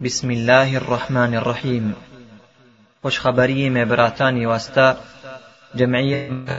بسم الله الرحمن الرحيم خوش خبری میں براتانی واسطہ جمعیت